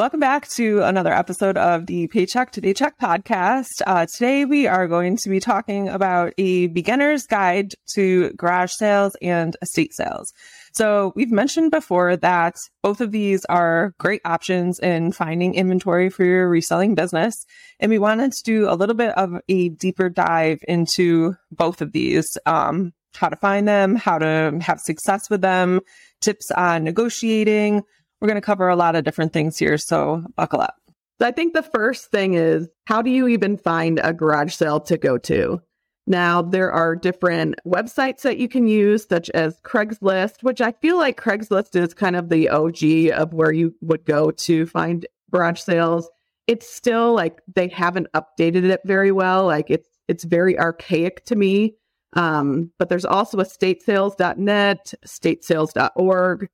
Welcome back to another episode of the Paycheck to Daycheck podcast. Uh, today we are going to be talking about a beginner's guide to garage sales and estate sales. So we've mentioned before that both of these are great options in finding inventory for your reselling business. And we wanted to do a little bit of a deeper dive into both of these. Um, how to find them, how to have success with them, tips on negotiating, we're going to cover a lot of different things here, so buckle up. So I think the first thing is how do you even find a garage sale to go to? Now, there are different websites that you can use, such as Craigslist, which I feel like Craigslist is kind of the OG of where you would go to find garage sales. It's still like they haven't updated it very well. Like it's it's very archaic to me. Um, but there's also estatesales.net, estatesales.org.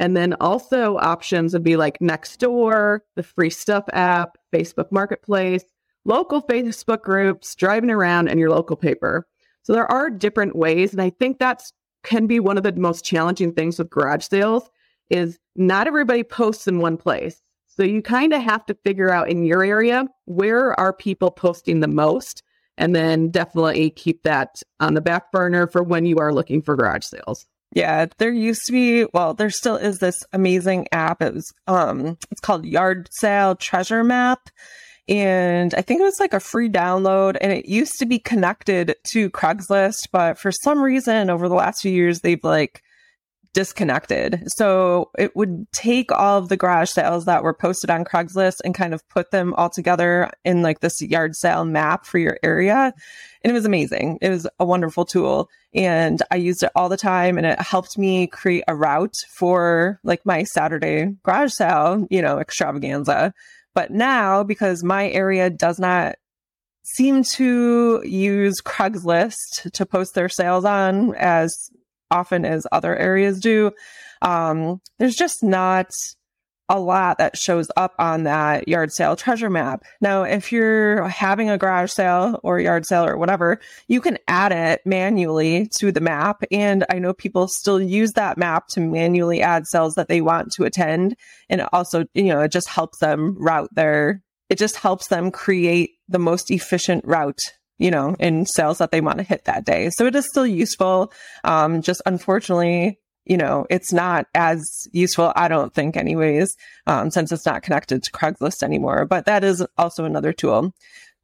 And then also options would be like Nextdoor, the Free Stuff app, Facebook Marketplace, local Facebook groups, driving around, and your local paper. So there are different ways. And I think that's can be one of the most challenging things with garage sales is not everybody posts in one place. So you kind of have to figure out in your area where are people posting the most and then definitely keep that on the back burner for when you are looking for garage sales. Yeah, there used to be, well, there still is this amazing app. It was, um, it's called Yard Sale Treasure Map. And I think it was like a free download and it used to be connected to Craigslist, but for some reason over the last few years, they've like disconnected. So it would take all of the garage sales that were posted on Craigslist and kind of put them all together in like this yard sale map for your area. And it was amazing. It was a wonderful tool and I used it all the time and it helped me create a route for like my Saturday garage sale, you know, extravaganza. But now because my area does not seem to use Craigslist to post their sales on as often as other areas do. Um, there's just not a lot that shows up on that yard sale treasure map. Now, if you're having a garage sale or yard sale or whatever, you can add it manually to the map. And I know people still use that map to manually add sales that they want to attend. And also, you know, it just helps them route their, it just helps them create the most efficient route you know, in sales that they want to hit that day. So it is still useful. Um, just unfortunately, you know, it's not as useful, I don't think, anyways, um, since it's not connected to Craigslist anymore. But that is also another tool.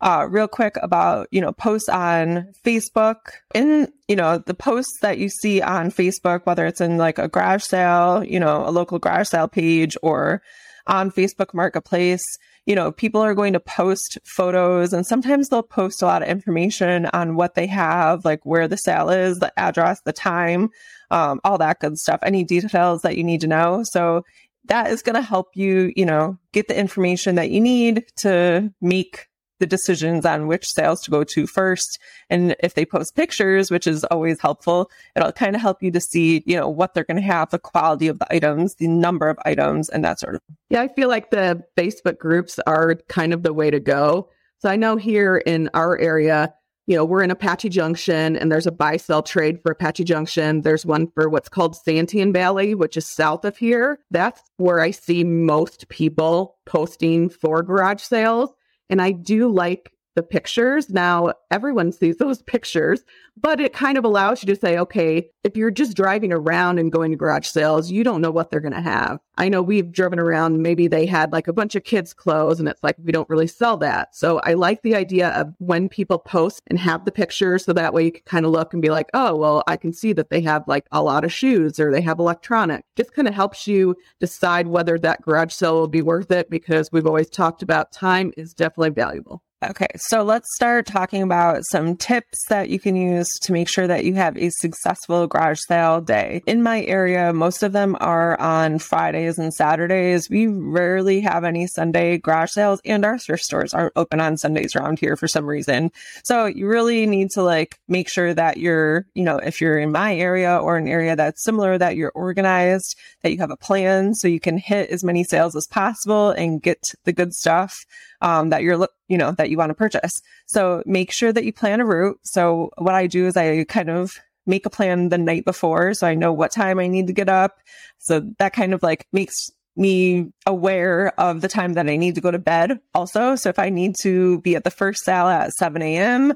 Uh, real quick about, you know, posts on Facebook. In, you know, the posts that you see on Facebook, whether it's in like a garage sale, you know, a local garage sale page or on Facebook Marketplace, you know, people are going to post photos and sometimes they'll post a lot of information on what they have, like where the sale is, the address, the time, um, all that good stuff, any details that you need to know. So that is going to help you, you know, get the information that you need to make the decisions on which sales to go to first. And if they post pictures, which is always helpful, it'll kind of help you to see, you know, what they're going to have, the quality of the items, the number of items, and that sort of. Yeah, I feel like the Facebook groups are kind of the way to go. So I know here in our area, you know, we're in Apache Junction and there's a buy sell trade for Apache Junction. There's one for what's called San Tan Valley, which is south of here. That's where I see most people posting for garage sales. And I do like the pictures. Now, everyone sees those pictures, but it kind of allows you to say, okay, if you're just driving around and going to garage sales, you don't know what they're going to have. I know we've driven around, maybe they had like a bunch of kids' clothes, and it's like, we don't really sell that. So I like the idea of when people post and have the pictures so that way you can kind of look and be like, oh, well, I can see that they have like a lot of shoes or they have electronic. Just kind of helps you decide whether that garage sale will be worth it because we've always talked about time is definitely valuable. Okay, so let's start talking about some tips that you can use to make sure that you have a successful garage sale day. In my area, most of them are on Fridays and Saturdays. We rarely have any Sunday garage sales, and our thrift stores aren't open on Sundays around here for some reason. So you really need to like make sure that you're, you know, if you're in my area or an area that's similar, that you're organized, that you have a plan so you can hit as many sales as possible and get the good stuff um, that you're, you know, that you want to purchase. So make sure that you plan a route. So what I do is I kind of make a plan the night before. So I know what time I need to get up. So that kind of like makes me aware of the time that I need to go to bed also. So if I need to be at the first sale at 7 a.m.,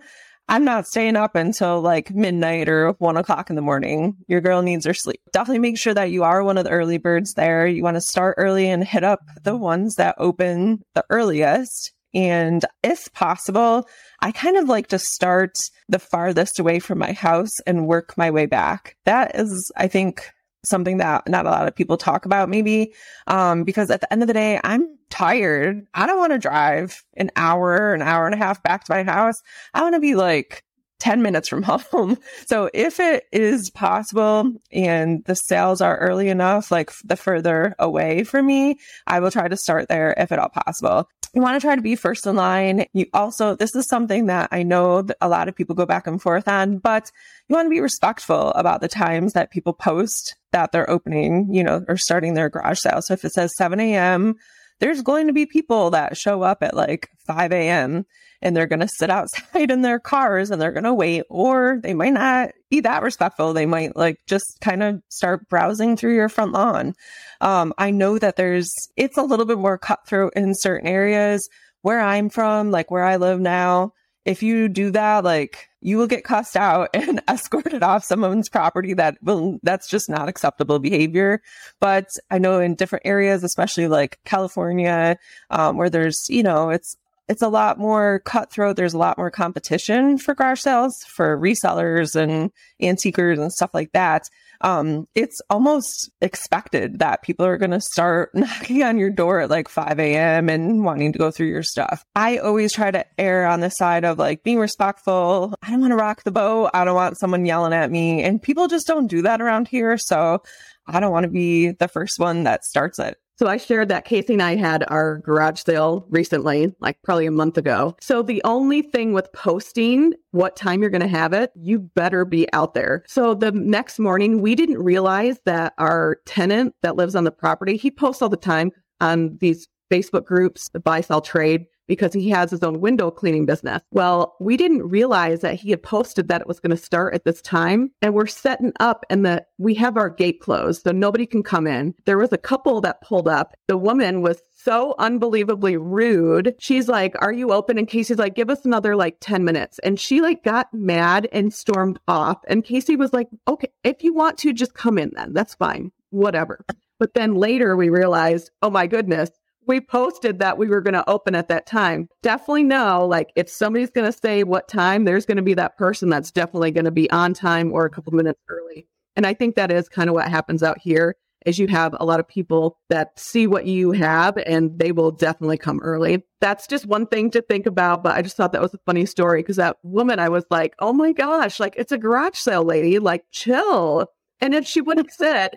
I'm not staying up until like midnight or one o'clock in the morning. Your girl needs her sleep. Definitely make sure that you are one of the early birds there. You want to start early and hit up the ones that open the earliest. And if possible, I kind of like to start the farthest away from my house and work my way back. That is, I think, something that not a lot of people talk about maybe um, because at the end of the day i'm tired. I don't want to drive an hour an hour and a half back to my house. I want to be like 10 minutes from home. So if it is possible and the sales are early enough, like the further away from me, I will try to start there if at all possible. You want to try to be first in line. You also, this is something that I know that a lot of people go back and forth on, but you want to be respectful about the times that people post that they're opening, you know, or starting their garage sale. So if it says 7 a.m., there's going to be people that show up at like 5 a.m. and they're going to sit outside in their cars and they're going to wait, or they might not be that respectful. They might like just kind of start browsing through your front lawn. Um, I know that there's, it's a little bit more cutthroat in certain areas where I'm from, like where I live now. If you do that, like you will get cussed out and escorted off someone's property that will that's just not acceptable behavior. But i know in different areas especially like california um, where there's you know it's it's a lot more cutthroat there's a lot more competition for garage sales for resellers and antiquers and stuff like that um, it's almost expected that people are going to start knocking on your door at like 5 a.m. and wanting to go through your stuff. I always try to err on the side of like being respectful. I don't want to rock the boat. I don't want someone yelling at me. And people just don't do that around here. So I don't want to be the first one that starts it. So I shared that Casey and I had our garage sale recently, like probably a month ago. So the only thing with posting what time you're going to have it, you better be out there. So the next morning, we didn't realize that our tenant that lives on the property, he posts all the time on these Facebook groups, the buy, sell, trade because he has his own window cleaning business. Well, we didn't realize that he had posted that it was going to start at this time and we're setting up and that we have our gate closed so nobody can come in. There was a couple that pulled up. The woman was so unbelievably rude. She's like, "Are you open?" And Casey's like, "Give us another like 10 minutes." And she like got mad and stormed off. And Casey was like, "Okay, if you want to just come in then. That's fine. Whatever." But then later we realized, "Oh my goodness, we posted that we were going to open at that time. Definitely know, like, if somebody's going to say what time, there's going to be that person that's definitely going to be on time or a couple minutes early. And I think that is kind of what happens out here is you have a lot of people that see what you have and they will definitely come early. That's just one thing to think about, but I just thought that was a funny story because that woman, I was like, oh my gosh, like it's a garage sale lady, like chill. And if she would have said,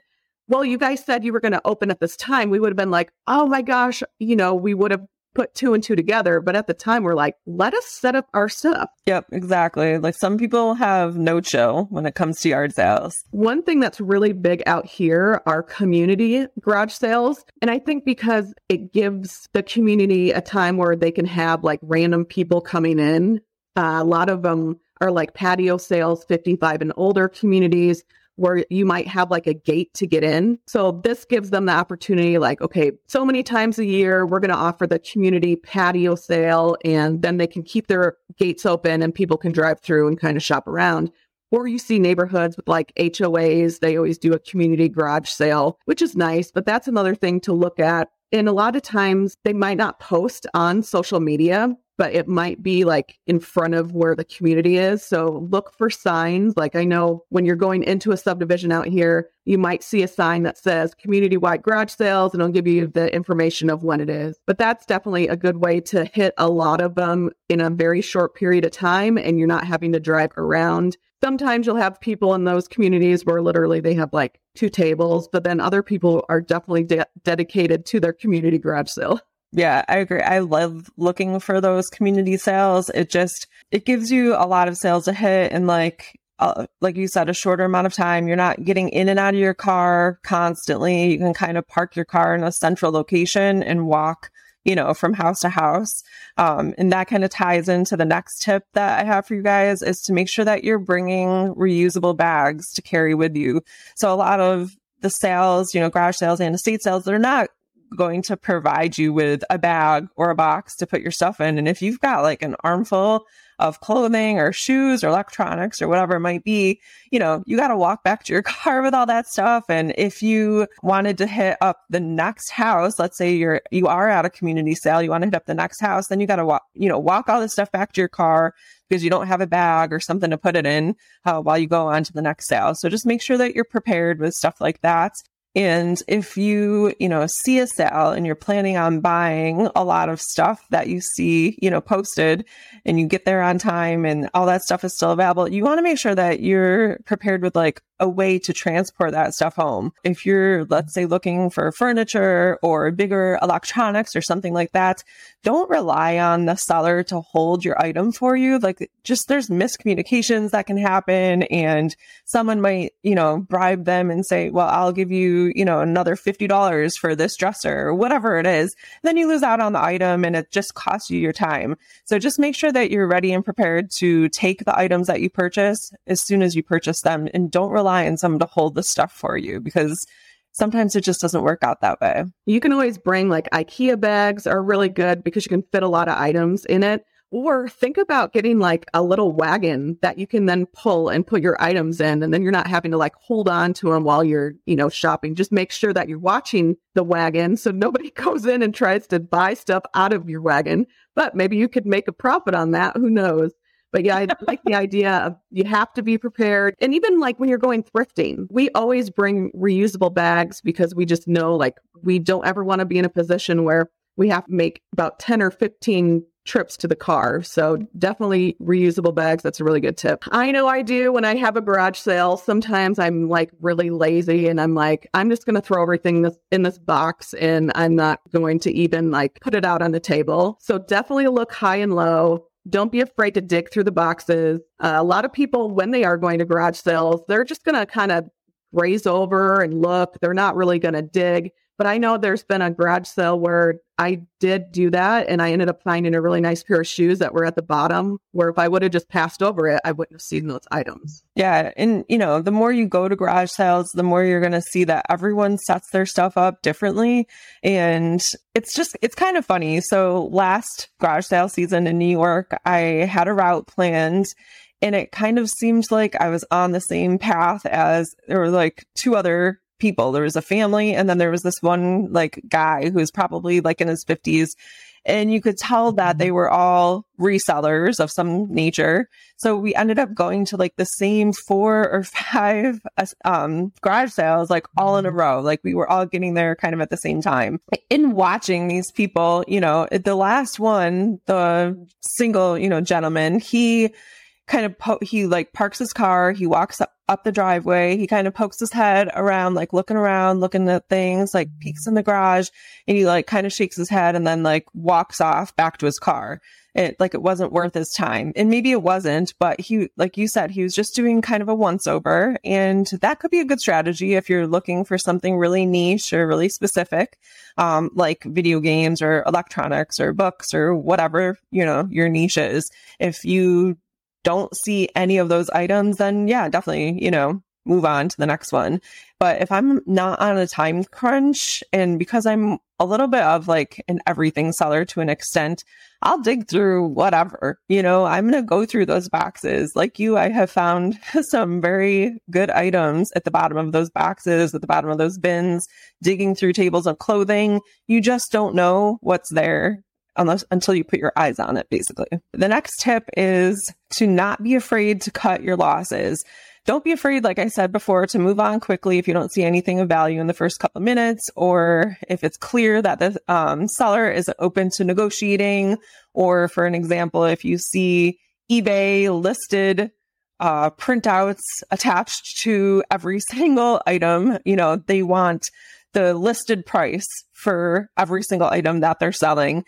well, you guys said you were going to open at this time, we would have been like, oh my gosh, you know, we would have put two and two together. But at the time, we're like, let us set up our stuff. Yep, exactly. Like some people have no chill when it comes to yard sales. One thing that's really big out here are community garage sales. And I think because it gives the community a time where they can have like random people coming in. Uh, a lot of them are like patio sales, 55 and older communities where you might have like a gate to get in. So this gives them the opportunity like, okay, so many times a year, we're going to offer the community patio sale and then they can keep their gates open and people can drive through and kind of shop around. Or you see neighborhoods with like HOAs, they always do a community garage sale, which is nice, but that's another thing to look at. And a lot of times they might not post on social media, but it might be like in front of where the community is. So look for signs. Like I know when you're going into a subdivision out here, you might see a sign that says community wide garage sales and it'll give you the information of when it is. But that's definitely a good way to hit a lot of them in a very short period of time and you're not having to drive around. Sometimes you'll have people in those communities where literally they have like two tables, but then other people are definitely de- dedicated to their community garage sale. Yeah, I agree. I love looking for those community sales. It just it gives you a lot of sales to hit and like uh, like you said a shorter amount of time. You're not getting in and out of your car constantly. You can kind of park your car in a central location and walk, you know, from house to house. Um, and that kind of ties into the next tip that I have for you guys is to make sure that you're bringing reusable bags to carry with you. So a lot of the sales, you know, garage sales and estate sales, they're not going to provide you with a bag or a box to put your stuff in. And if you've got like an armful of clothing or shoes or electronics or whatever it might be, you know, you got to walk back to your car with all that stuff. And if you wanted to hit up the next house, let's say you're, you are at a community sale, you want to hit up the next house, then you got to walk, you know, walk all this stuff back to your car because you don't have a bag or something to put it in uh, while you go on to the next sale. So just make sure that you're prepared with stuff like that. And if you, you know, see a sale and you're planning on buying a lot of stuff that you see, you know, posted and you get there on time and all that stuff is still available, you want to make sure that you're prepared with like a way to transport that stuff home. If you're, let's say, looking for furniture or bigger electronics or something like that, don't rely on the seller to hold your item for you. Like just there's miscommunications that can happen and someone might, you know, bribe them and say, well, I'll give you, you know, another $50 for this dresser or whatever it is. Then you lose out on the item and it just costs you your time. So just make sure that you're ready and prepared to take the items that you purchase as soon as you purchase them and don't rely rely on someone to hold the stuff for you because sometimes it just doesn't work out that way. You can always bring like IKEA bags are really good because you can fit a lot of items in it. Or think about getting like a little wagon that you can then pull and put your items in. And then you're not having to like hold on to them while you're, you know, shopping. Just make sure that you're watching the wagon so nobody goes in and tries to buy stuff out of your wagon. But maybe you could make a profit on that. Who knows? But yeah, I like the idea of you have to be prepared. And even like when you're going thrifting, we always bring reusable bags because we just know like we don't ever want to be in a position where we have to make about 10 or 15 trips to the car. So definitely reusable bags. That's a really good tip. I know I do when I have a garage sale. Sometimes I'm like really lazy and I'm like, I'm just going to throw everything this, in this box and I'm not going to even like put it out on the table. So definitely look high and low. Don't be afraid to dig through the boxes. Uh, a lot of people, when they are going to garage sales, they're just going to kind of graze over and look. They're not really going to dig. But I know there's been a garage sale where I did do that and I ended up finding a really nice pair of shoes that were at the bottom where if I would have just passed over it, I wouldn't have seen those items. Yeah. And, you know, the more you go to garage sales, the more you're going to see that everyone sets their stuff up differently. And it's just, it's kind of funny. So last garage sale season in New York, I had a route planned and it kind of seemed like I was on the same path as there were like two other people. There was a family, and then there was this one like guy who was probably like in his 50s. And you could tell that they were all resellers of some nature. So we ended up going to like the same four or five um, garage sales, like all in a row. Like we were all getting there kind of at the same time. In watching these people, you know, the last one, the single, you know, gentleman, he kind of po- he like parks his car, he walks up, up the driveway, he kind of pokes his head around, like looking around, looking at things, like peeks in the garage, and he like kind of shakes his head and then like walks off back to his car. It like it wasn't worth his time. And maybe it wasn't, but he like you said, he was just doing kind of a once over. And that could be a good strategy if you're looking for something really niche or really specific, um, like video games or electronics or books or whatever, you know, your niche is. If you don't see any of those items, then yeah, definitely, you know, move on to the next one. But if I'm not on a time crunch and because I'm a little bit of like an everything seller to an extent, I'll dig through whatever, you know, I'm going to go through those boxes. Like you, I have found some very good items at the bottom of those boxes, at the bottom of those bins, digging through tables of clothing. You just don't know what's there unless until you put your eyes on it, basically. The next tip is to not be afraid to cut your losses. Don't be afraid, like I said before, to move on quickly if you don't see anything of value in the first couple of minutes, or if it's clear that the um, seller is open to negotiating, or for an example, if you see eBay listed uh, printouts attached to every single item, you know, they want the listed price for every single item that they're selling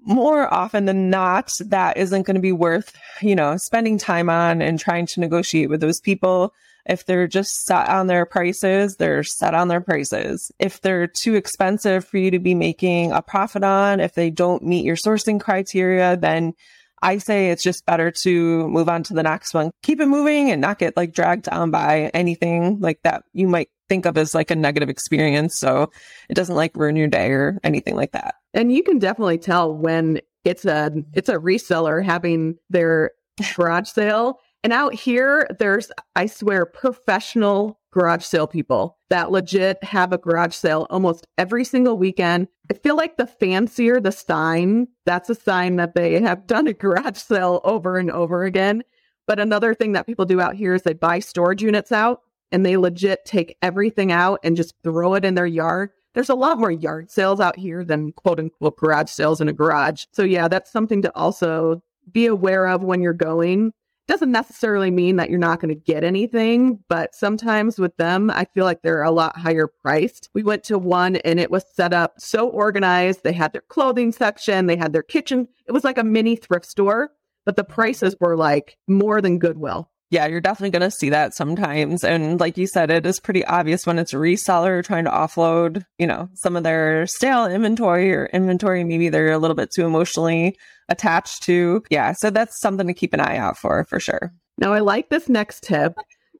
more often than not, that isn't going to be worth, you know, spending time on and trying to negotiate with those people. If they're just set on their prices, they're set on their prices. If they're too expensive for you to be making a profit on, if they don't meet your sourcing criteria, then I say it's just better to move on to the next one. Keep it moving and not get like dragged down by anything like that you might think of as like a negative experience. So it doesn't like ruin your day or anything like that. And you can definitely tell when it's a it's a reseller having their garage sale. And out here, there's I swear professional garage sale people that legit have a garage sale almost every single weekend. I feel like the fancier the sign, that's a sign that they have done a garage sale over and over again. But another thing that people do out here is they buy storage units out and they legit take everything out and just throw it in their yard. There's a lot more yard sales out here than quote unquote garage sales in a garage. So, yeah, that's something to also be aware of when you're going. Doesn't necessarily mean that you're not going to get anything, but sometimes with them, I feel like they're a lot higher priced. We went to one and it was set up so organized. They had their clothing section, they had their kitchen. It was like a mini thrift store, but the prices were like more than Goodwill yeah, you're definitely going to see that sometimes. And like you said, it is pretty obvious when it's a reseller trying to offload, you know, some of their stale inventory or inventory maybe they're a little bit too emotionally attached to. Yeah. So that's something to keep an eye out for, for sure. Now, I like this next tip.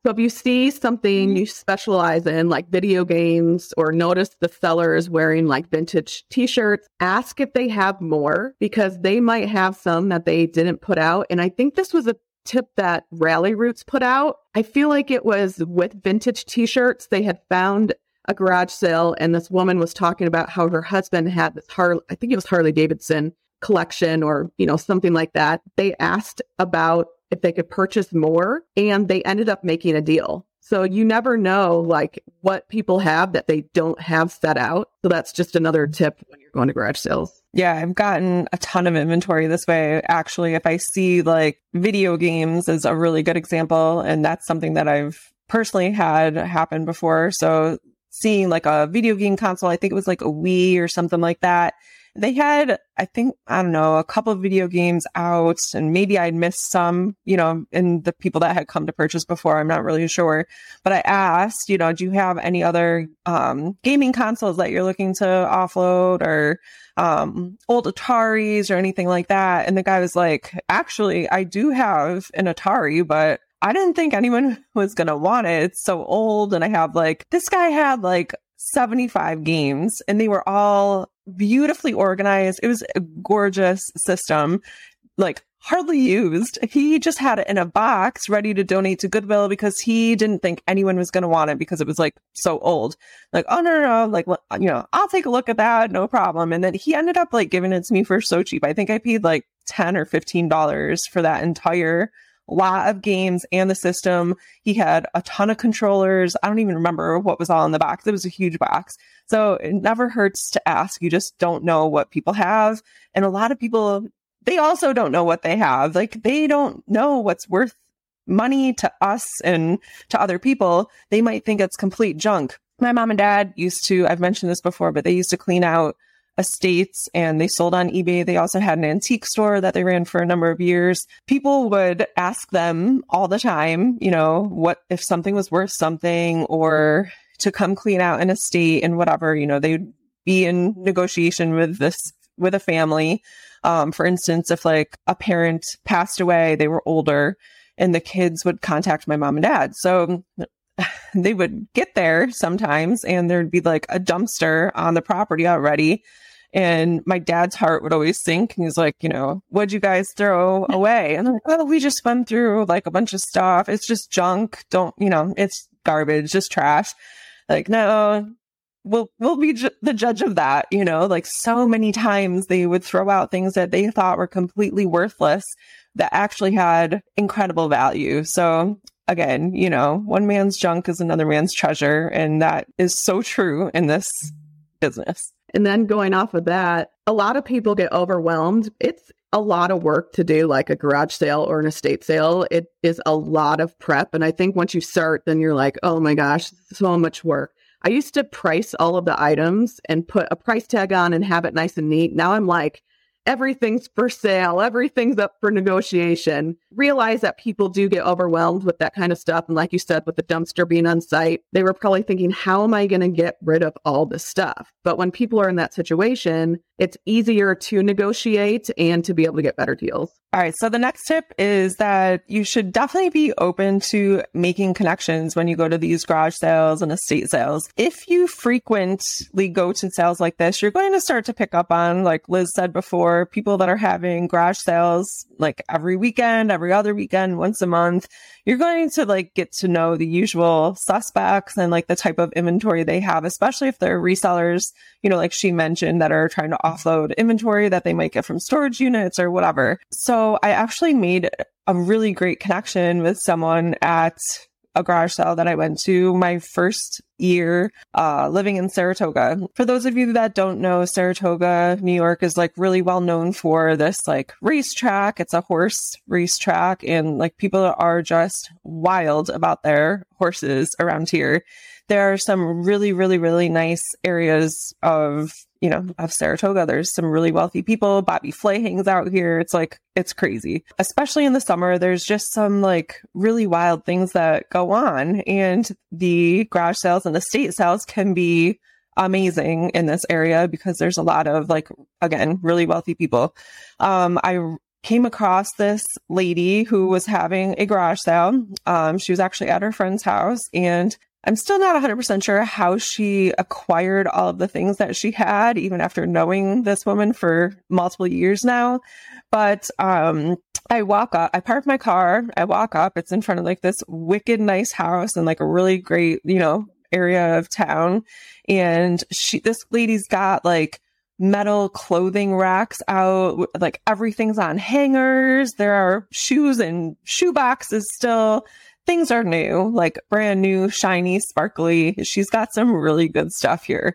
So if you see something you specialize in, like video games, or notice the seller is wearing like vintage t shirts, ask if they have more because they might have some that they didn't put out. And I think this was a tip that Rally Roots put out. I feel like it was with vintage t shirts. They had found a garage sale, and this woman was talking about how her husband had this Harley, I think it was Harley Davidson collection or, you know, something like that. They asked about if they could purchase more, and they ended up making a deal. So you never know like what people have that they don't have set out. So that's just another mm-hmm. tip when you're going to garage sales. Yeah, I've gotten a ton of inventory this way. Actually, if I see like video games is a really good example, and that's something that I've personally had happen before. So seeing like a video game console, I think it was like a Wii or something like that they had, I think, I don't know, a couple of video games out and maybe I'd missed some, you know, in the people that had come to purchase before. I'm not really sure. But I asked, you know, do you have any other um, gaming consoles that you're looking to offload or um, old Ataris or anything like that? And the guy was like, actually, I do have an Atari, but I didn't think anyone was going to want it. It's so old. And I have like, this guy had like 75 games and they were all beautifully organized. It was a gorgeous system, like hardly used. He just had it in a box ready to donate to Goodwill because he didn't think anyone was going to want it because it was like so old. Like, oh, no, no, no. Like, you know, I'll take a look at that. No problem. And then he ended up like giving it to me for so cheap. I think I paid like 10 or $15 for that entire lot of games and the system. He had a ton of controllers. I don't even remember what was all in the box. It was a huge box. So it never hurts to ask. You just don't know what people have. And a lot of people, they also don't know what they have. Like they don't know what's worth money to us and to other people. They might think it's complete junk. My mom and dad used to, I've mentioned this before, but they used to clean out estates and they sold on eBay. They also had an antique store that they ran for a number of years. People would ask them all the time, you know, what if something was worth something or to come clean out an estate and whatever, you know, they'd be in negotiation with this, with a family. Um, for instance, if like a parent passed away, they were older and the kids would contact my mom and dad. So they would get there sometimes and there'd be like a dumpster on the property already and my dad's heart would always sink. And he's like, you know, what'd you guys throw away? And I'm like, oh, we just went through like a bunch of stuff. It's just junk. Don't, you know, it's garbage, just trash. Like, no, we'll we'll be ju- the judge of that. You know, like so many times they would throw out things that they thought were completely worthless that actually had incredible value. So again, you know, one man's junk is another man's treasure, and that is so true in this business. And then going off of that, a lot of people get overwhelmed. It's a lot of work to do like a garage sale or an estate sale. It is a lot of prep. And I think once you start, then you're like, oh my gosh, so much work. I used to price all of the items and put a price tag on and have it nice and neat. Now I'm like, everything's for sale, everything's up for negotiation. Realize that people do get overwhelmed with that kind of stuff. And like you said, with the dumpster being on site, they were probably thinking, how am I going to get rid of all this stuff? But when people are in that situation, it's easier to negotiate and to be able to get better deals. All right. So the next tip is that you should definitely be open to making connections when you go to these garage sales and estate sales. If you frequently go to sales like this, you're going to start to pick up on, like Liz said before, people that are having garage sales like every weekend, every other weekend, once a month. You're going to like get to know the usual suspects and like the type of inventory they have, especially if they're resellers, you know, like she mentioned that are trying to offload inventory that they might get from storage units or whatever. So I actually made a really great connection with someone at a garage sale that I went to my first year uh, living in Saratoga. For those of you that don't know, Saratoga, New York is like really well known for this like racetrack. It's a horse racetrack, and like people are just wild about their horses around here. There are some really, really, really nice areas of you know, of Saratoga. There's some really wealthy people. Bobby Flay hangs out here. It's like, it's crazy. Especially in the summer, there's just some like really wild things that go on. And the garage sales and the estate sales can be amazing in this area because there's a lot of like, again, really wealthy people. Um, I came across this lady who was having a garage sale. Um, she was actually at her friend's house and I'm still not 100% sure how she acquired all of the things that she had, even after knowing this woman for multiple years now. But um, I walk up, I park my car, I walk up, it's in front of like this wicked nice house and like a really great, you know, area of town. And she, this lady's got like, metal clothing racks out like everything's on hangers there are shoes and shoe boxes still things are new, like brand new, shiny, sparkly. She's got some really good stuff here.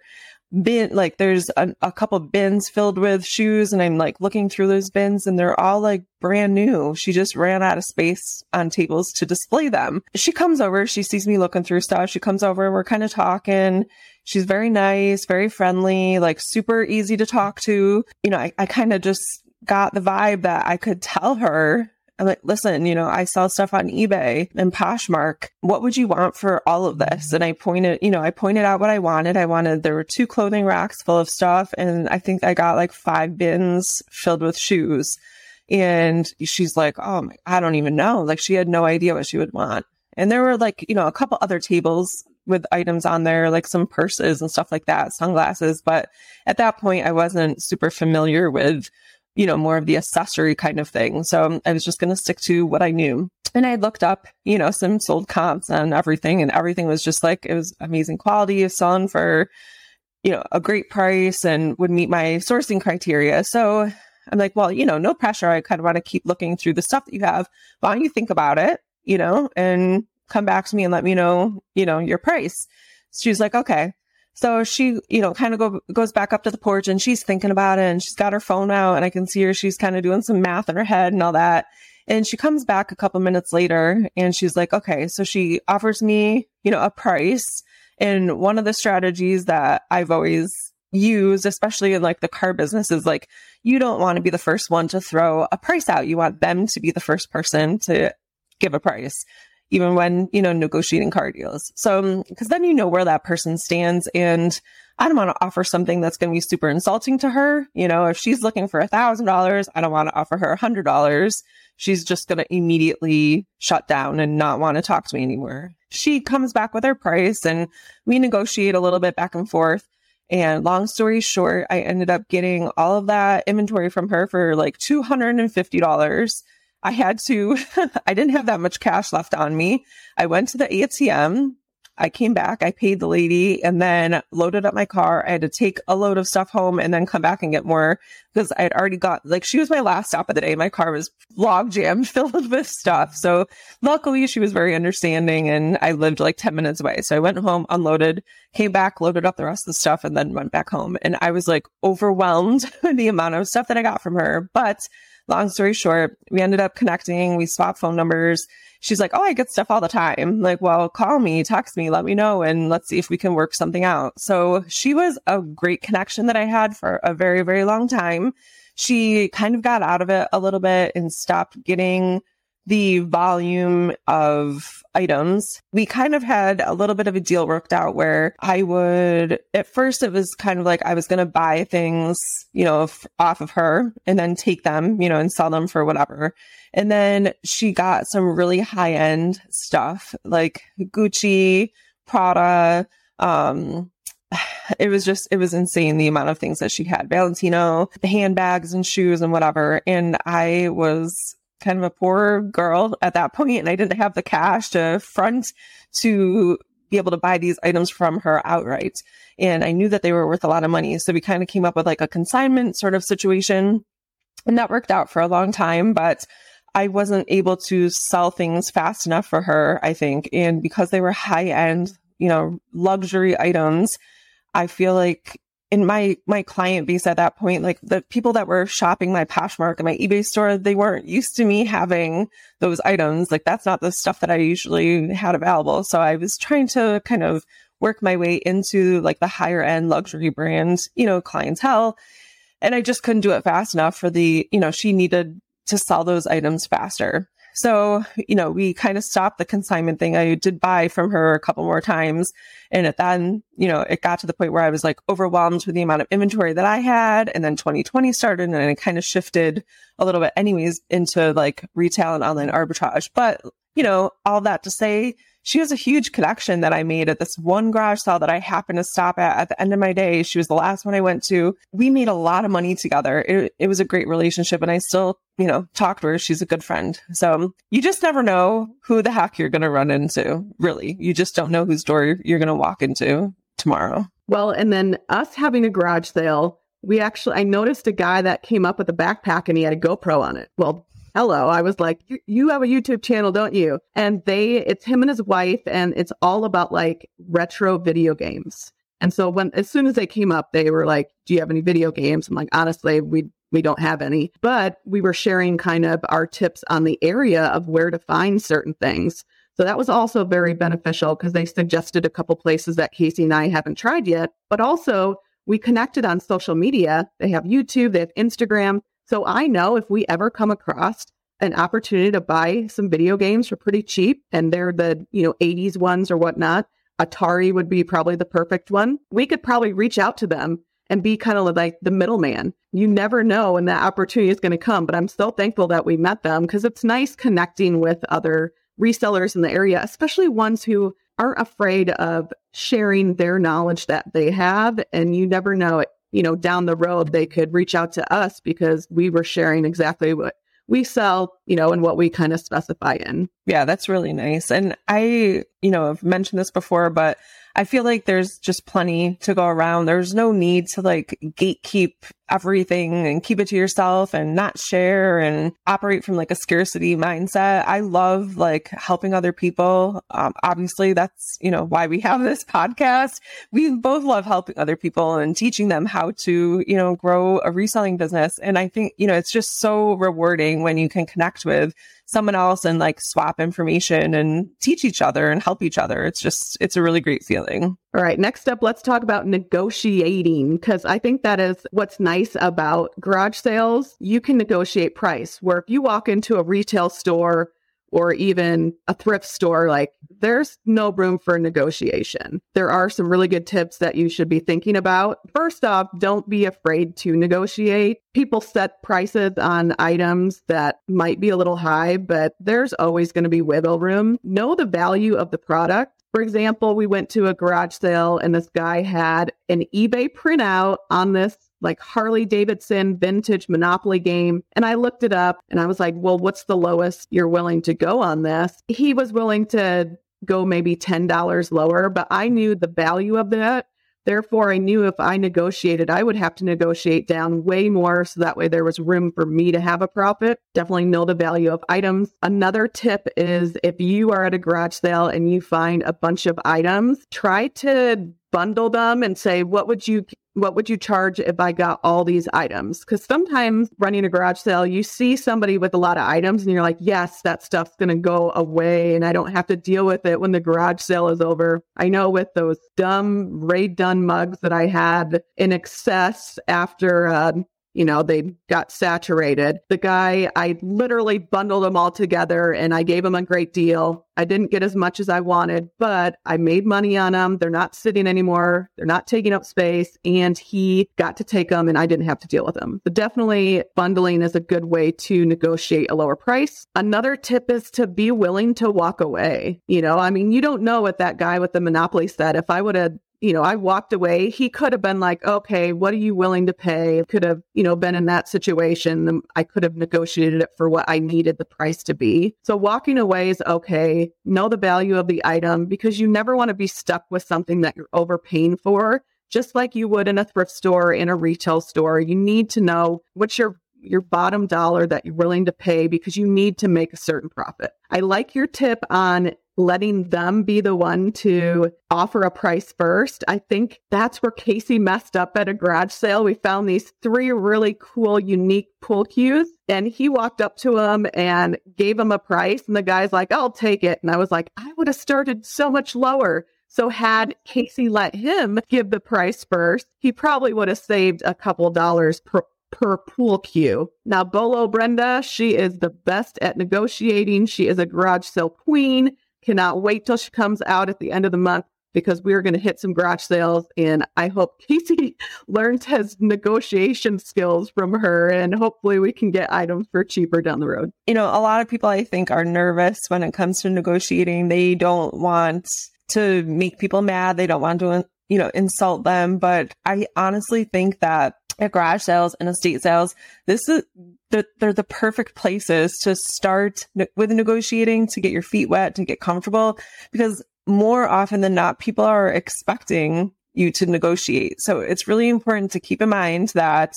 Bin, like there's a, a couple bins filled with shoes and I'm like looking through those bins and they're all like brand new. She just ran out of space on tables to display them. She comes over, she sees me looking through stuff. She comes over, and we're kind of talking. She's very nice, very friendly, like super easy to talk to. You know, I, I kind of just got the vibe that I could tell her I'm like, listen, you know, I sell stuff on eBay and Poshmark. What would you want for all of this? And I pointed, you know, I pointed out what I wanted. I wanted, there were two clothing racks full of stuff. And I think I got like five bins filled with shoes. And she's like, oh, my, I don't even know. Like she had no idea what she would want. And there were like, you know, a couple other tables with items on there, like some purses and stuff like that, sunglasses. But at that point, I wasn't super familiar with you know, more of the accessory kind of thing. So um, I was just going to stick to what I knew. And I looked up, you know, some sold comps and everything, and everything was just like, it was amazing quality, selling for, you know, a great price and would meet my sourcing criteria. So I'm like, well, you know, no pressure. I kind of want to keep looking through the stuff that you have. Why don't you think about it, you know, and come back to me and let me know, you know, your price. She's like, okay. So she, you know, kind of go, goes back up to the porch and she's thinking about it and she's got her phone out and I can see her. She's kind of doing some math in her head and all that. And she comes back a couple minutes later and she's like, okay, so she offers me, you know, a price. And one of the strategies that I've always used, especially in like the car business is like, you don't want to be the first one to throw a price out. You want them to be the first person to give a price even when, you know, negotiating car deals. So, um, because then you know where that person stands. And I don't want to offer something that's going to be super insulting to her. You know, if she's looking for a thousand dollars, I don't want to offer her a hundred dollars. She's just going to immediately shut down and not want to talk to me anymore. She comes back with her price and we negotiate a little bit back and forth. And long story short, I ended up getting all of that inventory from her for like $250. I had to, I didn't have that much cash left on me. I went to the ATM. I came back, I paid the lady and then loaded up my car. I had to take a load of stuff home and then come back and get more because I had already got like she was my last stop of the day. My car was log jammed filled with stuff. So luckily she was very understanding and I lived like 10 minutes away. So I went home, unloaded, came back, loaded up the rest of the stuff and then went back home. And I was like overwhelmed with the amount of stuff that I got from her. But long story short, we ended up connecting. We swapped phone numbers she's like, Oh, I get stuff all the time. Like, well, call me, text me, let me know, and let's see if we can work something out. So she was a great connection that I had for a very, very long time. She kind of got out of it a little bit and stopped getting the volume of items. We kind of had a little bit of a deal worked out where I would, at first, it was kind of like I was going to buy things, you know, f- off of her and then take them, you know, and sell them for whatever. And then she got some really high end stuff like Gucci, Prada. Um, it was just, it was insane the amount of things that she had Valentino, the handbags and shoes and whatever. And I was kind of a poor girl at that point and I didn't have the cash to front to be able to buy these items from her outright. And I knew that they were worth a lot of money. So we kind of came up with like a consignment sort of situation and that worked out for a long time. But I wasn't able to sell things fast enough for her, I think. And because they were high end, you know, luxury items, I feel like in my my client base at that point, like the people that were shopping my Poshmark and my eBay store, they weren't used to me having those items. Like that's not the stuff that I usually had available. So I was trying to kind of work my way into like the higher end luxury brand, you know, clientele. And I just couldn't do it fast enough for the, you know, she needed to sell those items faster. So, you know, we kind of stopped the consignment thing. I did buy from her a couple more times. And at then, you know, it got to the point where I was like overwhelmed with the amount of inventory that I had. And then 2020 started and it kind of shifted a little bit anyways into like retail and online arbitrage. But, you know, all that to say, she was a huge connection that I made at this one garage sale that I happened to stop at at the end of my day. She was the last one I went to. We made a lot of money together. It, it was a great relationship and I still, you know, talk to her. She's a good friend. So um, you just never know who the heck you're going to run into. Really. You just don't know whose door you're going to walk into tomorrow. Well, and then us having a garage sale, we actually, I noticed a guy that came up with a backpack and he had a GoPro on it. Well, hello. I was like, you have a YouTube channel, don't you? And they, it's him and his wife, and it's all about like retro video games. And so when, as soon as they came up, they were like, do you have any video games? I'm like, honestly, we, we don't have any, but we were sharing kind of our tips on the area of where to find certain things. So that was also very beneficial because they suggested a couple places that Casey and I haven't tried yet, but also we connected on social media. They have YouTube, they have Instagram. So I know if we ever come across an opportunity to buy some video games for pretty cheap and they're the, you know, 80s ones or whatnot, Atari would be probably the perfect one. We could probably reach out to them and be kind of like the middleman. You never know when that opportunity is going to come, but I'm so thankful that we met them because it's nice connecting with other resellers in the area, especially ones who aren't afraid of sharing their knowledge that they have. And you never know it you know, down the road, they could reach out to us because we were sharing exactly what we sell, you know, and what we kind of specify in. Yeah, that's really nice. And I, you know, I've mentioned this before, but I feel like there's just plenty to go around. There's no need to like gatekeep everything and keep it to yourself and not share and operate from like a scarcity mindset. I love like helping other people. Um, obviously that's, you know, why we have this podcast. We both love helping other people and teaching them how to, you know, grow a reselling business. And I think, you know, it's just so rewarding when you can connect with someone else and like swap information and teach each other and help each other. It's just, it's a really great feeling. All right. Next up, let's talk about negotiating because I think that is what's nice about garage sales. You can negotiate price where if you walk into a retail store or even a thrift store, like there's no room for negotiation. There are some really good tips that you should be thinking about. First off, don't be afraid to negotiate. People set prices on items that might be a little high, but there's always going to be wiggle room. Know the value of the product. For example, we went to a garage sale and this guy had an eBay printout on this like Harley Davidson vintage Monopoly game. And I looked it up and I was like, well, what's the lowest you're willing to go on this? He was willing to go maybe $10 lower, but I knew the value of that. Therefore, I knew if I negotiated, I would have to negotiate down way more so that way there was room for me to have a profit. Definitely know the value of items. Another tip is if you are at a garage sale and you find a bunch of items, try to bundle them and say what would you what would you charge if I got all these items? Because sometimes running a garage sale, you see somebody with a lot of items and you're like, yes, that stuff's going to go away and I don't have to deal with it when the garage sale is over. I know with those dumb Rae Dunn mugs that I had in excess after uh, you know, they got saturated. The guy, I literally bundled them all together and I gave him a great deal. I didn't get as much as I wanted, but I made money on them. They're not sitting anymore. They're not taking up space. And he got to take them and I didn't have to deal with them. So definitely bundling is a good way to negotiate a lower price. Another tip is to be willing to walk away. You know, I mean, you don't know what that guy with the Monopoly said. If I would have you know, I walked away. He could have been like, okay, what are you willing to pay? Could have, you know, been in that situation. I could have negotiated it for what I needed the price to be. So walking away is okay. Know the value of the item because you never want to be stuck with something that you're overpaying for. Just like you would in a thrift store, in a retail store, you need to know what's your your bottom dollar that you're willing to pay because you need to make a certain profit. I like your tip on letting them be the one to offer a price first. I think that's where Casey messed up at a garage sale. We found these three really cool, unique pool cues, and he walked up to him and gave him a price. And the guy's like, I'll take it. And I was like, I would have started so much lower. So had Casey let him give the price first, he probably would have saved a couple dollars per, per pool cue. Now, Bolo Brenda, she is the best at negotiating. She is a garage sale queen. Cannot wait till she comes out at the end of the month because we are going to hit some garage sales. And I hope Casey learns his negotiation skills from her. And hopefully we can get items for cheaper down the road. You know, a lot of people I think are nervous when it comes to negotiating. They don't want to make people mad. They don't want to, you know, insult them. But I honestly think that at garage sales and estate sales, this is the, they're the perfect places to start ne- with negotiating to get your feet wet, to get comfortable, because more often than not, people are expecting you to negotiate. So it's really important to keep in mind that,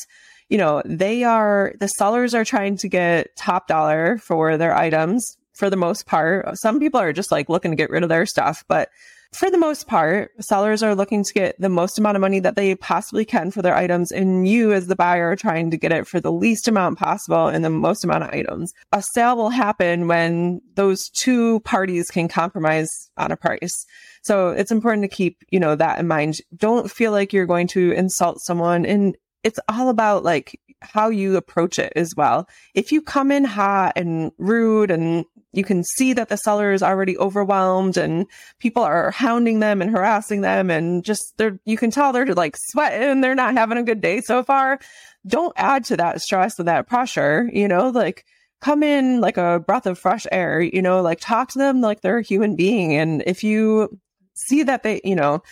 you know, they are, the sellers are trying to get top dollar for their items for the most part. Some people are just like looking to get rid of their stuff, but for the most part, sellers are looking to get the most amount of money that they possibly can for their items. And you as the buyer are trying to get it for the least amount possible and the most amount of items. A sale will happen when those two parties can compromise on a price. So it's important to keep, you know, that in mind. Don't feel like you're going to insult someone. And it's all about like how you approach it as well. If you come in hot and rude and you can see that the seller is already overwhelmed and people are hounding them and harassing them and just they're you can tell they're like sweating, they're not having a good day so far. Don't add to that stress and that pressure, you know, like come in like a breath of fresh air, you know, like talk to them like they're a human being. And if you see that they, you know,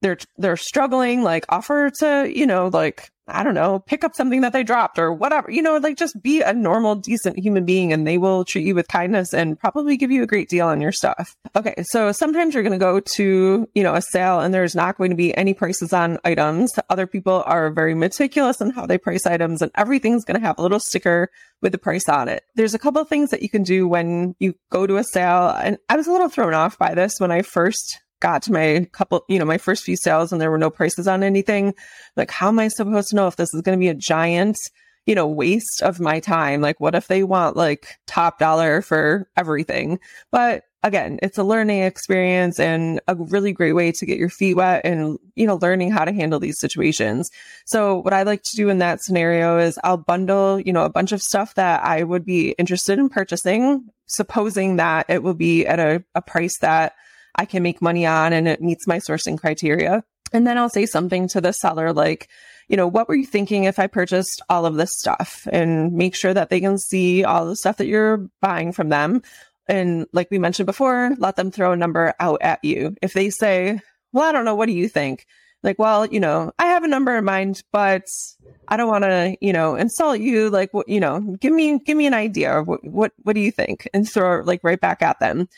they're they're struggling, like offer to, you know, like I don't know, pick up something that they dropped or whatever, you know, like just be a normal, decent human being and they will treat you with kindness and probably give you a great deal on your stuff. Okay. So sometimes you're going to go to, you know, a sale and there's not going to be any prices on items. Other people are very meticulous in how they price items and everything's going to have a little sticker with the price on it. There's a couple of things that you can do when you go to a sale. And I was a little thrown off by this when I first got to my couple, you know, my first few sales and there were no prices on anything. Like, how am I supposed to know if this is going to be a giant, you know, waste of my time? Like, what if they want like top dollar for everything? But again, it's a learning experience and a really great way to get your feet wet and, you know, learning how to handle these situations. So what I like to do in that scenario is I'll bundle, you know, a bunch of stuff that I would be interested in purchasing, supposing that it will be at a, a price that I can make money on and it meets my sourcing criteria. And then I'll say something to the seller like, you know, what were you thinking if I purchased all of this stuff and make sure that they can see all the stuff that you're buying from them. And like we mentioned before, let them throw a number out at you. If they say, well, I don't know, what do you think? Like, well, you know, I have a number in mind, but I don't want to, you know, insult you. Like, what, you know, give me, give me an idea of what, what, what do you think? And throw like right back at them.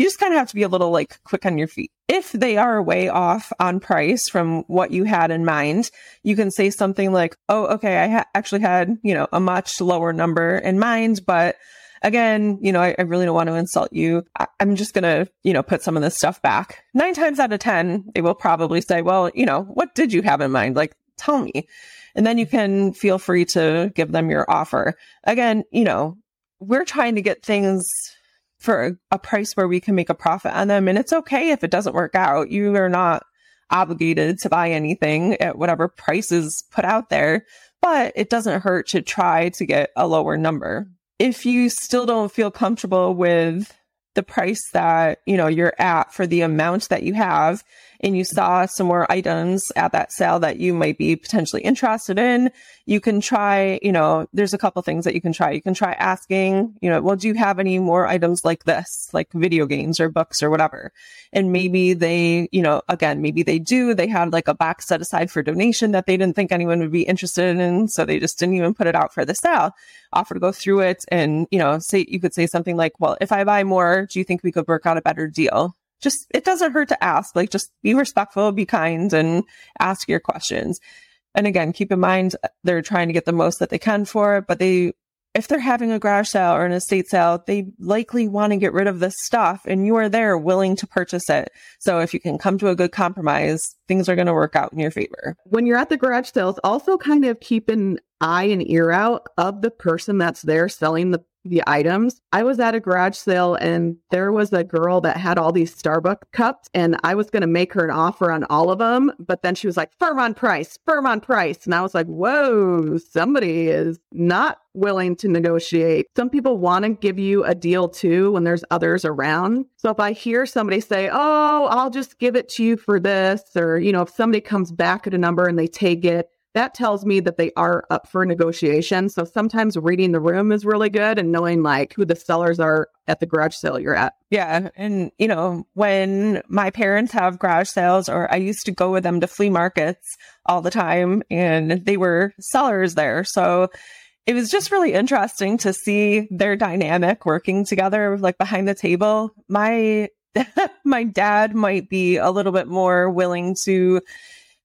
You just kind of have to be a little like quick on your feet. If they are way off on price from what you had in mind, you can say something like, Oh, okay. I ha- actually had, you know, a much lower number in mind, but again, you know, I, I really don't want to insult you. I, am just going to, you know, put some of this stuff back. Nine times out of 10, they will probably say, well, you know, what did you have in mind? Like, tell me. And then you can feel free to give them your offer. Again, you know, we're trying to get things for a, price where we can make a profit on them. And it's okay if it doesn't work out. You are not obligated to buy anything at whatever price is put out there, but it doesn't hurt to try to get a lower number if you still don't feel comfortable with the price that, you know, you're at for the amount that you have and you saw some more items at that sale that you might be potentially interested in, you can try, you know, there's a couple things that you can try. You can try asking, you know, well, do you have any more items like this, like video games or books or whatever? And maybe they, you know, again, maybe they do. They had like a box set aside for donation that they didn't think anyone would be interested in. So they just didn't even put it out for the sale. Offer to go through it and, you know, say, you could say something like, well, if I buy more, do you think we could work out a better deal? Just, it doesn't hurt to ask, like just be respectful, be kind and ask your questions. And again, keep in mind, they're trying to get the most that they can for it, but they, if they're having a garage sale or an estate sale, they likely want to get rid of this stuff and you are there willing to purchase it. So if you can come to a good compromise, things are going to work out in your favor. When you're at the garage sales, also kind of keep an eye and ear out of the person that's there selling the the items. I was at a garage sale and there was a girl that had all these Starbucks cups and I was going to make her an offer on all of them, but then she was like, firm on price, firm on price. And I was like, whoa, somebody is not willing to negotiate. Some people want to give you a deal too when there's others around. So if I hear somebody say, oh, I'll just give it to you for this, or, you know, if somebody comes back at a number and they take it, that tells me that they are up for negotiation. So sometimes reading the room is really good and knowing like who the sellers are at the garage sale you're at. Yeah. And, you know, when my parents have garage sales, or I used to go with them to flea markets all the time, and they were sellers there. So it was just really interesting to see their dynamic working together, like behind the table. My my dad might be a little bit more willing to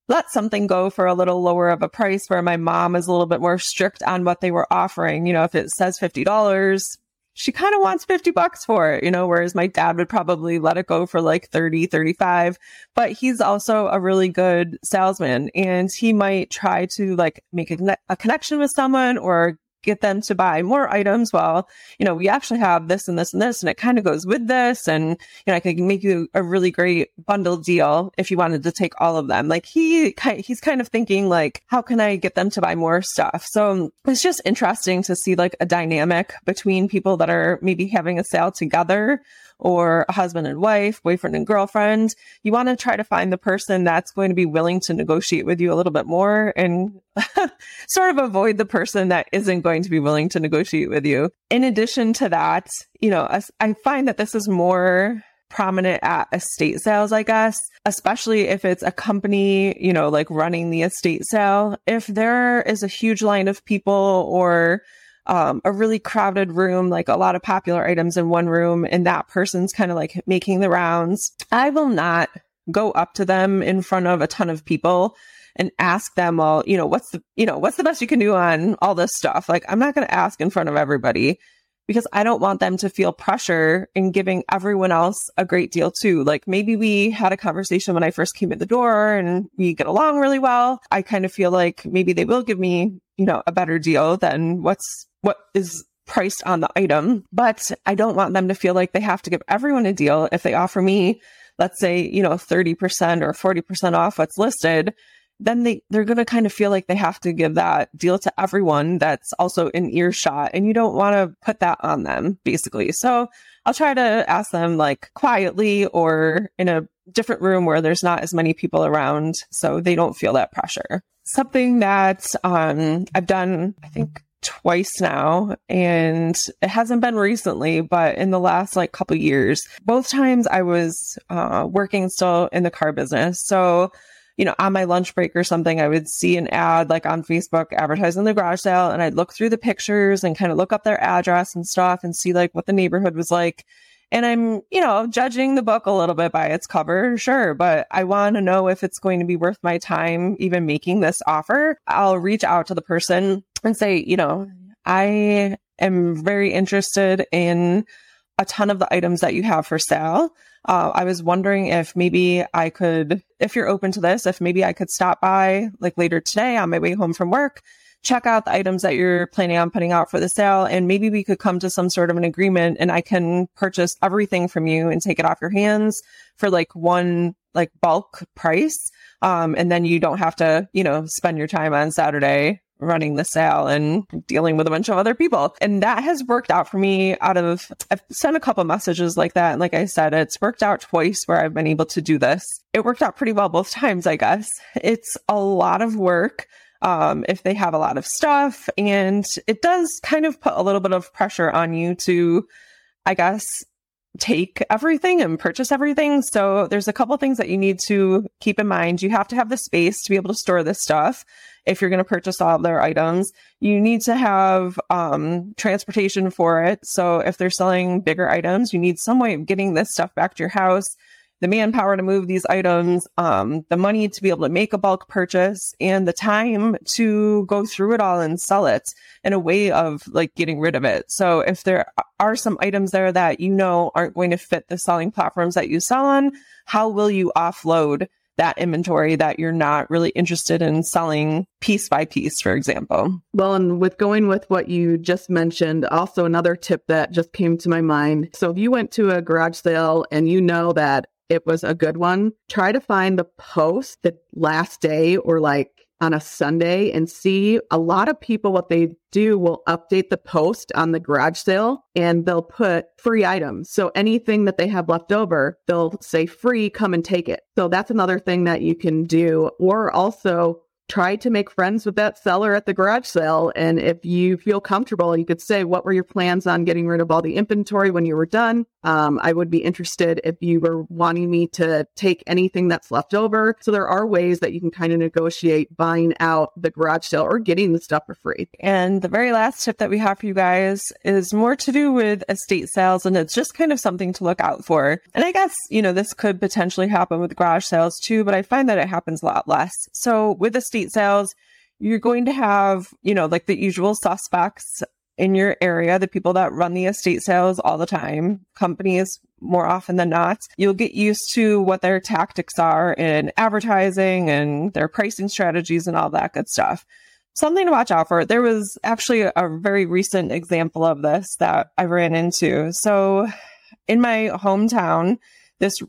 let something go for a little lower of a price where my mom is a little bit more strict on what they were offering. You know, if it says $50, she kind of wants 50 bucks for it, you know, whereas my dad would probably let it go for like 30, 35, but he's also a really good salesman and he might try to like make a, a connection with someone or get them to buy more items. Well, you know, we actually have this and this and this, and it kind of goes with this. And, you know, I could make you a really great bundle deal if you wanted to take all of them. Like he, he's kind of thinking like, how can I get them to buy more stuff? So it's just interesting to see like a dynamic between people that are maybe having a sale together or a husband and wife, boyfriend and girlfriend. You want to try to find the person that's going to be willing to negotiate with you a little bit more and sort of avoid the person that isn't going to be willing to negotiate with you. In addition to that, you know, I find that this is more prominent at estate sales, I guess, especially if it's a company, you know, like running the estate sale. If there is a huge line of people or um, a really crowded room, like a lot of popular items in one room, and that person's kind of like making the rounds. I will not go up to them in front of a ton of people and ask them, well, you know, what's the, you know, what's the best you can do on all this stuff? Like, I'm not going to ask in front of everybody because I don't want them to feel pressure in giving everyone else a great deal too. Like maybe we had a conversation when I first came in the door and we get along really well. I kind of feel like maybe they will give me, you know, a better deal than what's what is priced on the item, but I don't want them to feel like they have to give everyone a deal if they offer me, let's say, you know, 30% or 40% off what's listed. Then they, they're going to kind of feel like they have to give that deal to everyone that's also in earshot. And you don't want to put that on them, basically. So I'll try to ask them like quietly or in a different room where there's not as many people around so they don't feel that pressure. Something that um, I've done, I think twice now and it hasn't been recently but in the last like couple years both times i was uh, working still in the car business so you know, on my lunch break or something, I would see an ad like on Facebook advertising the garage sale and I'd look through the pictures and kind of look up their address and stuff and see like what the neighborhood was like. And I'm, you know, judging the book a little bit by its cover, sure, but I want to know if it's going to be worth my time even making this offer. I'll reach out to the person and say, you know, I am very interested in a ton of the items that you have for sale. Uh, I was wondering if maybe I could, if you're open to this, if maybe I could stop by like later today on my way home from work, check out the items that you're planning on putting out for the sale, and maybe we could come to some sort of an agreement and I can purchase everything from you and take it off your hands for like one like bulk price. Um, and then you don't have to, you know, spend your time on Saturday running the sale and dealing with a bunch of other people. And that has worked out for me out of, I've sent a couple messages like that. And like I said, it's worked out twice where I've been able to do this. It worked out pretty well both times, I guess. It's a lot of work. Um, if they have a lot of stuff and it does kind of put a little bit of pressure on you to, I guess, take everything and purchase everything. So there's a couple things that you need to keep in mind. You have to have the space to be able to store this stuff. If you're going to purchase all their items, you need to have um, transportation for it. So if they're selling bigger items, you need some way of getting this stuff back to your house the manpower to move these items, um, the money to be able to make a bulk purchase, and the time to go through it all and sell it in a way of like getting rid of it. So if there are some items there that you know aren't going to fit the selling platforms that you sell on, how will you offload that inventory that you're not really interested in selling piece by piece, for example. Well, and with going with what you just mentioned, also another tip that just came to my mind. So if you went to a garage sale and you know that it was a good one. Try to find the post the last day or like on a Sunday and see a lot of people what they do will update the post on the garage sale and they'll put free items. So anything that they have left over, they'll say free, come and take it. So that's another thing that you can do. Or also try to make friends with that seller at the garage sale. And if you feel comfortable, you could say, what were your plans on getting rid of all the inventory when you were done? Um, I would be interested if you were wanting me to take anything that's left over. So there are ways that you can kind of negotiate buying out the garage sale or getting the stuff for free. And the very last tip that we have for you guys is more to do with estate sales. And it's just kind of something to look out for. And I guess, you know, this could potentially happen with garage sales too, but I find that it happens a lot less. So with estate sales, you're going to have, you know, like the usual suspects in your area, the people that run the estate sales all the time, companies more often than not, you'll get used to what their tactics are in advertising and their pricing strategies and all that good stuff. Something to watch out for. There was actually a very recent example of this that I ran into. So in my hometown, this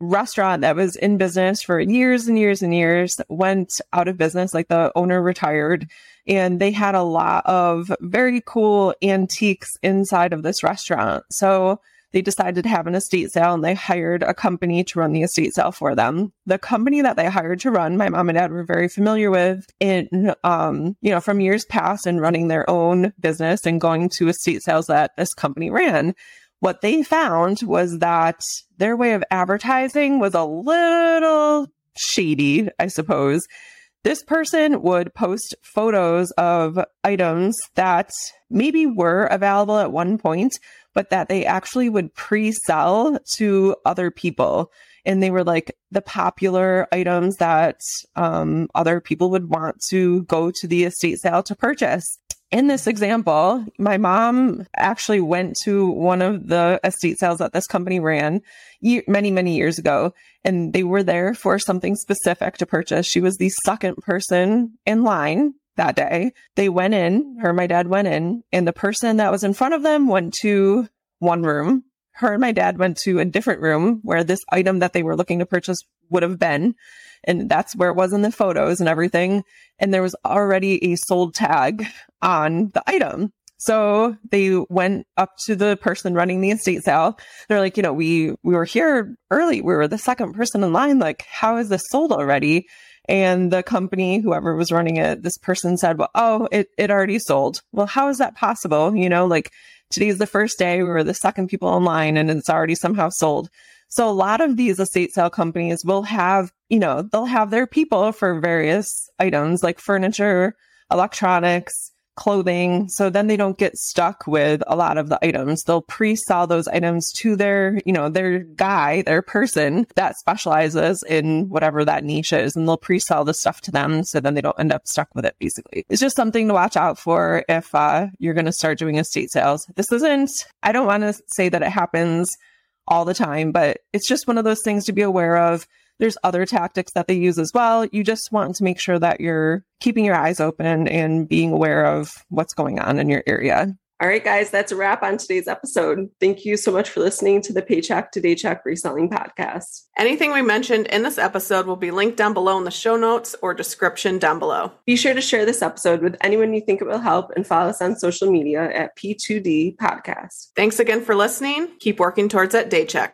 restaurant that was in business for years and years and years went out of business. Like the owner retired and they had a lot of very cool antiques inside of this restaurant. So they decided to have an estate sale and they hired a company to run the estate sale for them. The company that they hired to run, my mom and dad were very familiar with in, um, you know, from years past and running their own business and going to estate sales that this company ran what they found was that their way of advertising was a little shady, I suppose. This person would post photos of items that maybe were available at one point, but that they actually would pre sell to other people. And they were like the popular items that um, other people would want to go to the estate sale to purchase in this example, my mom actually went to one of the estate sales that this company ran many, many years ago, and they were there for something specific to purchase. She was the second person in line that day. They went in, her and my dad went in, and the person that was in front of them went to one room. Her and my dad went to a different room where this item that they were looking to purchase would have been. And that's where it was in the photos and everything. And there was already a sold tag on the item. So they went up to the person running the estate sale. They're like, you know, we, we were here early. We were the second person in line. Like, how is this sold already? And the company, whoever was running it, this person said, well, oh, it, it already sold. Well, how is that possible? You know, like today's the first day. We were the second people in line and it's already somehow sold. So a lot of these estate sale companies will have, you know, they'll have their people for various items like furniture, electronics, clothing. So then they don't get stuck with a lot of the items. They'll pre-sell those items to their, you know, their guy, their person that specializes in whatever that niche is. And they'll pre-sell the stuff to them. So then they don't end up stuck with it basically. It's just something to watch out for if uh, you're going to start doing estate sales. This isn't, I don't want to say that it happens all the time, but it's just one of those things to be aware of. There's other tactics that they use as well. You just want to make sure that you're keeping your eyes open and being aware of what's going on in your area. All right, guys, that's a wrap on today's episode. Thank you so much for listening to the Paycheck to Daycheck Reselling Podcast. Anything we mentioned in this episode will be linked down below in the show notes or description down below. Be sure to share this episode with anyone you think it will help and follow us on social media at P2D Podcast. Thanks again for listening. Keep working towards that Daycheck.